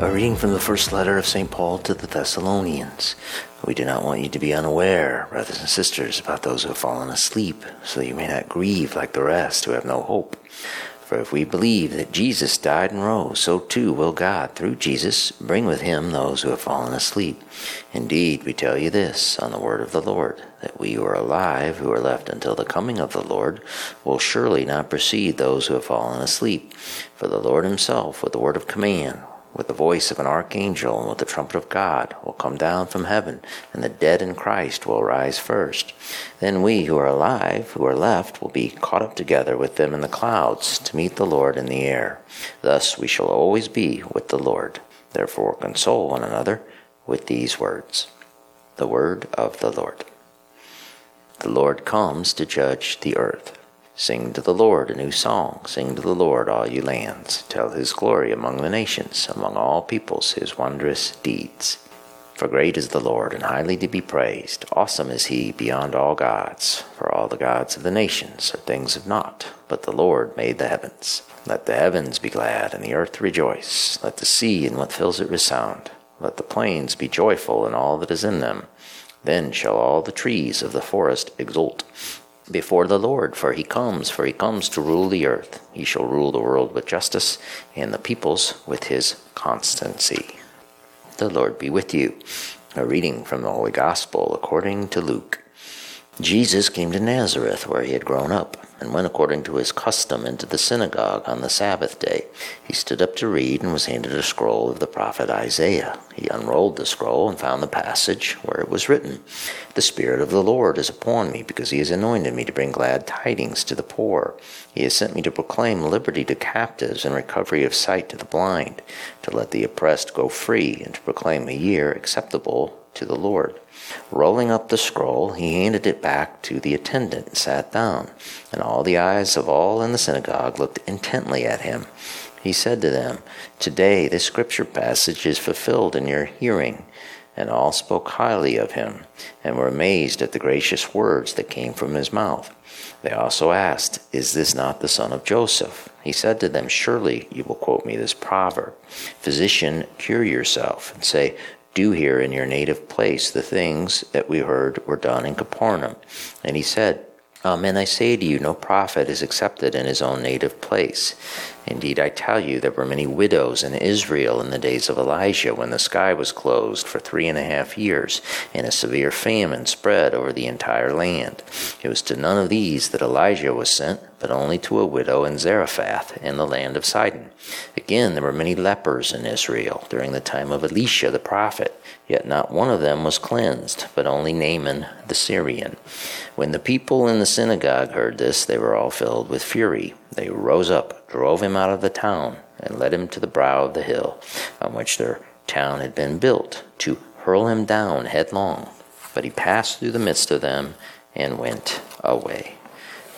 A reading from the first letter of St. Paul to the Thessalonians. We do not want you to be unaware, brothers and sisters, about those who have fallen asleep, so that you may not grieve like the rest who have no hope. For if we believe that Jesus died and rose, so too will God, through Jesus, bring with him those who have fallen asleep. Indeed, we tell you this on the word of the Lord, that we who are alive, who are left until the coming of the Lord, will surely not precede those who have fallen asleep. For the Lord himself, with the word of command, with the voice of an archangel and with the trumpet of God will come down from heaven, and the dead in Christ will rise first. Then we who are alive, who are left, will be caught up together with them in the clouds to meet the Lord in the air. Thus we shall always be with the Lord. Therefore console one another with these words. The word of the Lord. The Lord comes to judge the earth. Sing to the Lord a new song. Sing to the Lord, all you lands. Tell his glory among the nations, among all peoples, his wondrous deeds. For great is the Lord, and highly to be praised. Awesome is he beyond all gods. For all the gods of the nations are things of naught, but the Lord made the heavens. Let the heavens be glad, and the earth rejoice. Let the sea and what fills it resound. Let the plains be joyful, and all that is in them. Then shall all the trees of the forest exult before the Lord, for he comes, for he comes to rule the earth. He shall rule the world with justice, and the peoples with his constancy. The Lord be with you. A reading from the Holy Gospel according to Luke. Jesus came to Nazareth, where he had grown up and went according to his custom into the synagogue on the Sabbath day. He stood up to read and was handed a scroll of the prophet Isaiah. He unrolled the scroll and found the passage where it was written The Spirit of the Lord is upon me, because he has anointed me to bring glad tidings to the poor. He has sent me to proclaim liberty to captives and recovery of sight to the blind, to let the oppressed go free, and to proclaim a year acceptable to the Lord. Rolling up the scroll, he handed it back to the attendant and sat down. And all the eyes of all in the synagogue looked intently at him. He said to them, Today this scripture passage is fulfilled in your hearing. And all spoke highly of him, and were amazed at the gracious words that came from his mouth. They also asked, Is this not the son of Joseph? He said to them, Surely you will quote me this proverb Physician, cure yourself, and say, do here in your native place the things that we heard were done in Capernaum. And he said, Amen, I say to you, no prophet is accepted in his own native place. Indeed, I tell you, there were many widows in Israel in the days of Elijah when the sky was closed for three and a half years, and a severe famine spread over the entire land. It was to none of these that Elijah was sent, but only to a widow in Zarephath in the land of Sidon. Again, there were many lepers in Israel during the time of Elisha the prophet, yet not one of them was cleansed, but only Naaman the Syrian. When the people in the synagogue heard this, they were all filled with fury. They rose up, drove him out of the town, and led him to the brow of the hill on which their town had been built, to hurl him down headlong. But he passed through the midst of them and went away.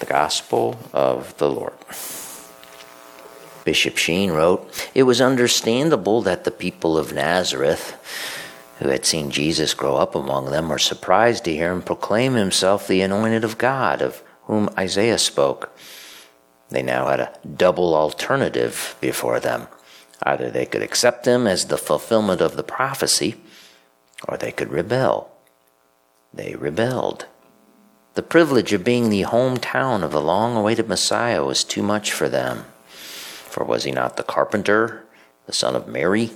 The Gospel of the Lord. Bishop Sheen wrote, It was understandable that the people of Nazareth, who had seen Jesus grow up among them, were surprised to hear him proclaim himself the anointed of God, of whom Isaiah spoke. They now had a double alternative before them. Either they could accept him as the fulfillment of the prophecy, or they could rebel. They rebelled. The privilege of being the hometown of the long awaited Messiah was too much for them. For was he not the carpenter, the son of Mary?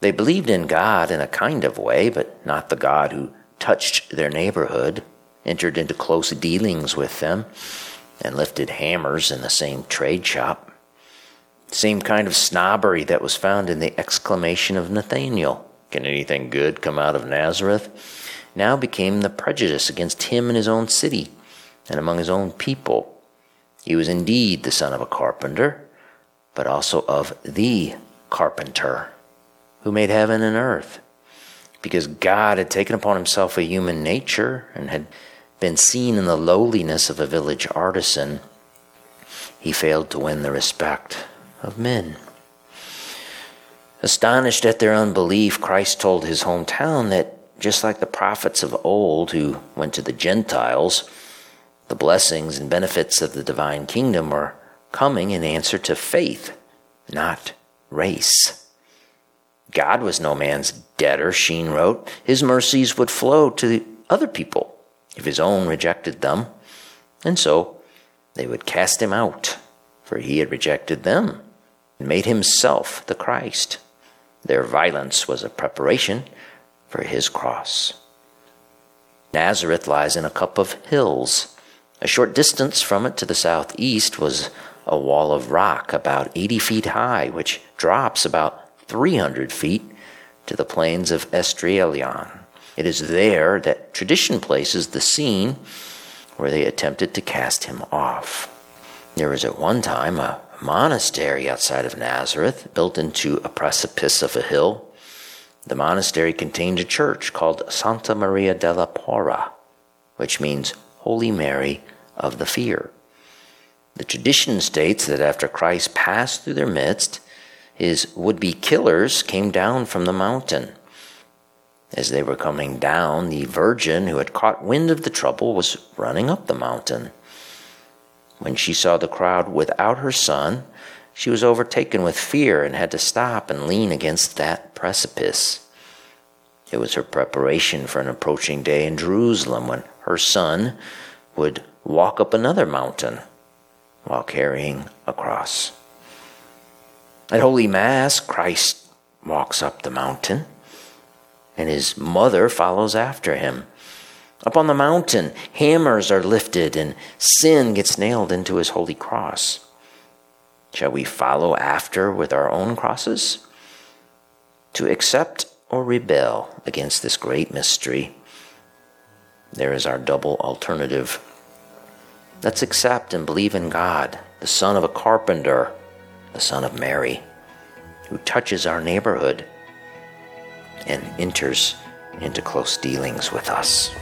They believed in God in a kind of way, but not the God who touched their neighborhood, entered into close dealings with them, and lifted hammers in the same trade shop. Same kind of snobbery that was found in the exclamation of Nathanael Can anything good come out of Nazareth? now became the prejudice against him in his own city and among his own people. He was indeed the son of a carpenter, but also of the carpenter who made heaven and earth. Because God had taken upon himself a human nature and had been seen in the lowliness of a village artisan, he failed to win the respect of men. Astonished at their unbelief, Christ told his hometown that just like the prophets of old who went to the Gentiles, the blessings and benefits of the divine kingdom are coming in answer to faith, not race. God was no man's debtor, Sheen wrote. His mercies would flow to other people if his own rejected them. And so they would cast him out, for he had rejected them and made himself the Christ. Their violence was a preparation for his cross. Nazareth lies in a cup of hills. A short distance from it to the southeast was a wall of rock about 80 feet high, which drops about 300 feet to the plains of Esdraelon. It is there that tradition places the scene where they attempted to cast him off. There was at one time a monastery outside of Nazareth, built into a precipice of a hill. The monastery contained a church called Santa Maria della Paura, which means Holy Mary of the Fear. The tradition states that after Christ passed through their midst, his would be killers came down from the mountain. As they were coming down, the virgin who had caught wind of the trouble was running up the mountain. When she saw the crowd without her son, she was overtaken with fear and had to stop and lean against that precipice. It was her preparation for an approaching day in Jerusalem when her son would walk up another mountain while carrying a cross. At Holy Mass, Christ walks up the mountain and his mother follows after him. Up on the mountain, hammers are lifted and sin gets nailed into his holy cross. Shall we follow after with our own crosses? To accept or rebel against this great mystery, there is our double alternative. Let's accept and believe in God, the Son of a carpenter, the Son of Mary, who touches our neighborhood and enters into close dealings with us.